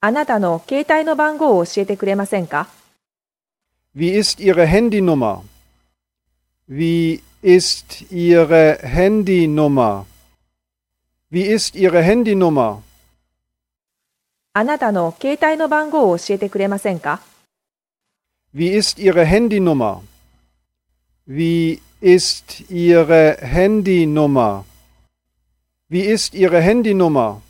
あなたの携帯の番号を教えてくれませんか Wie ist Ihre Handynummer? Wie ist Ihre Handynummer? Wie ist Ihre Handynummer? あなたの携帯の番号を教えてくれませんか Wie ist Ihre Handynummer? Wie ist Ihre Handynummer? Wie ist Ihre Handynummer?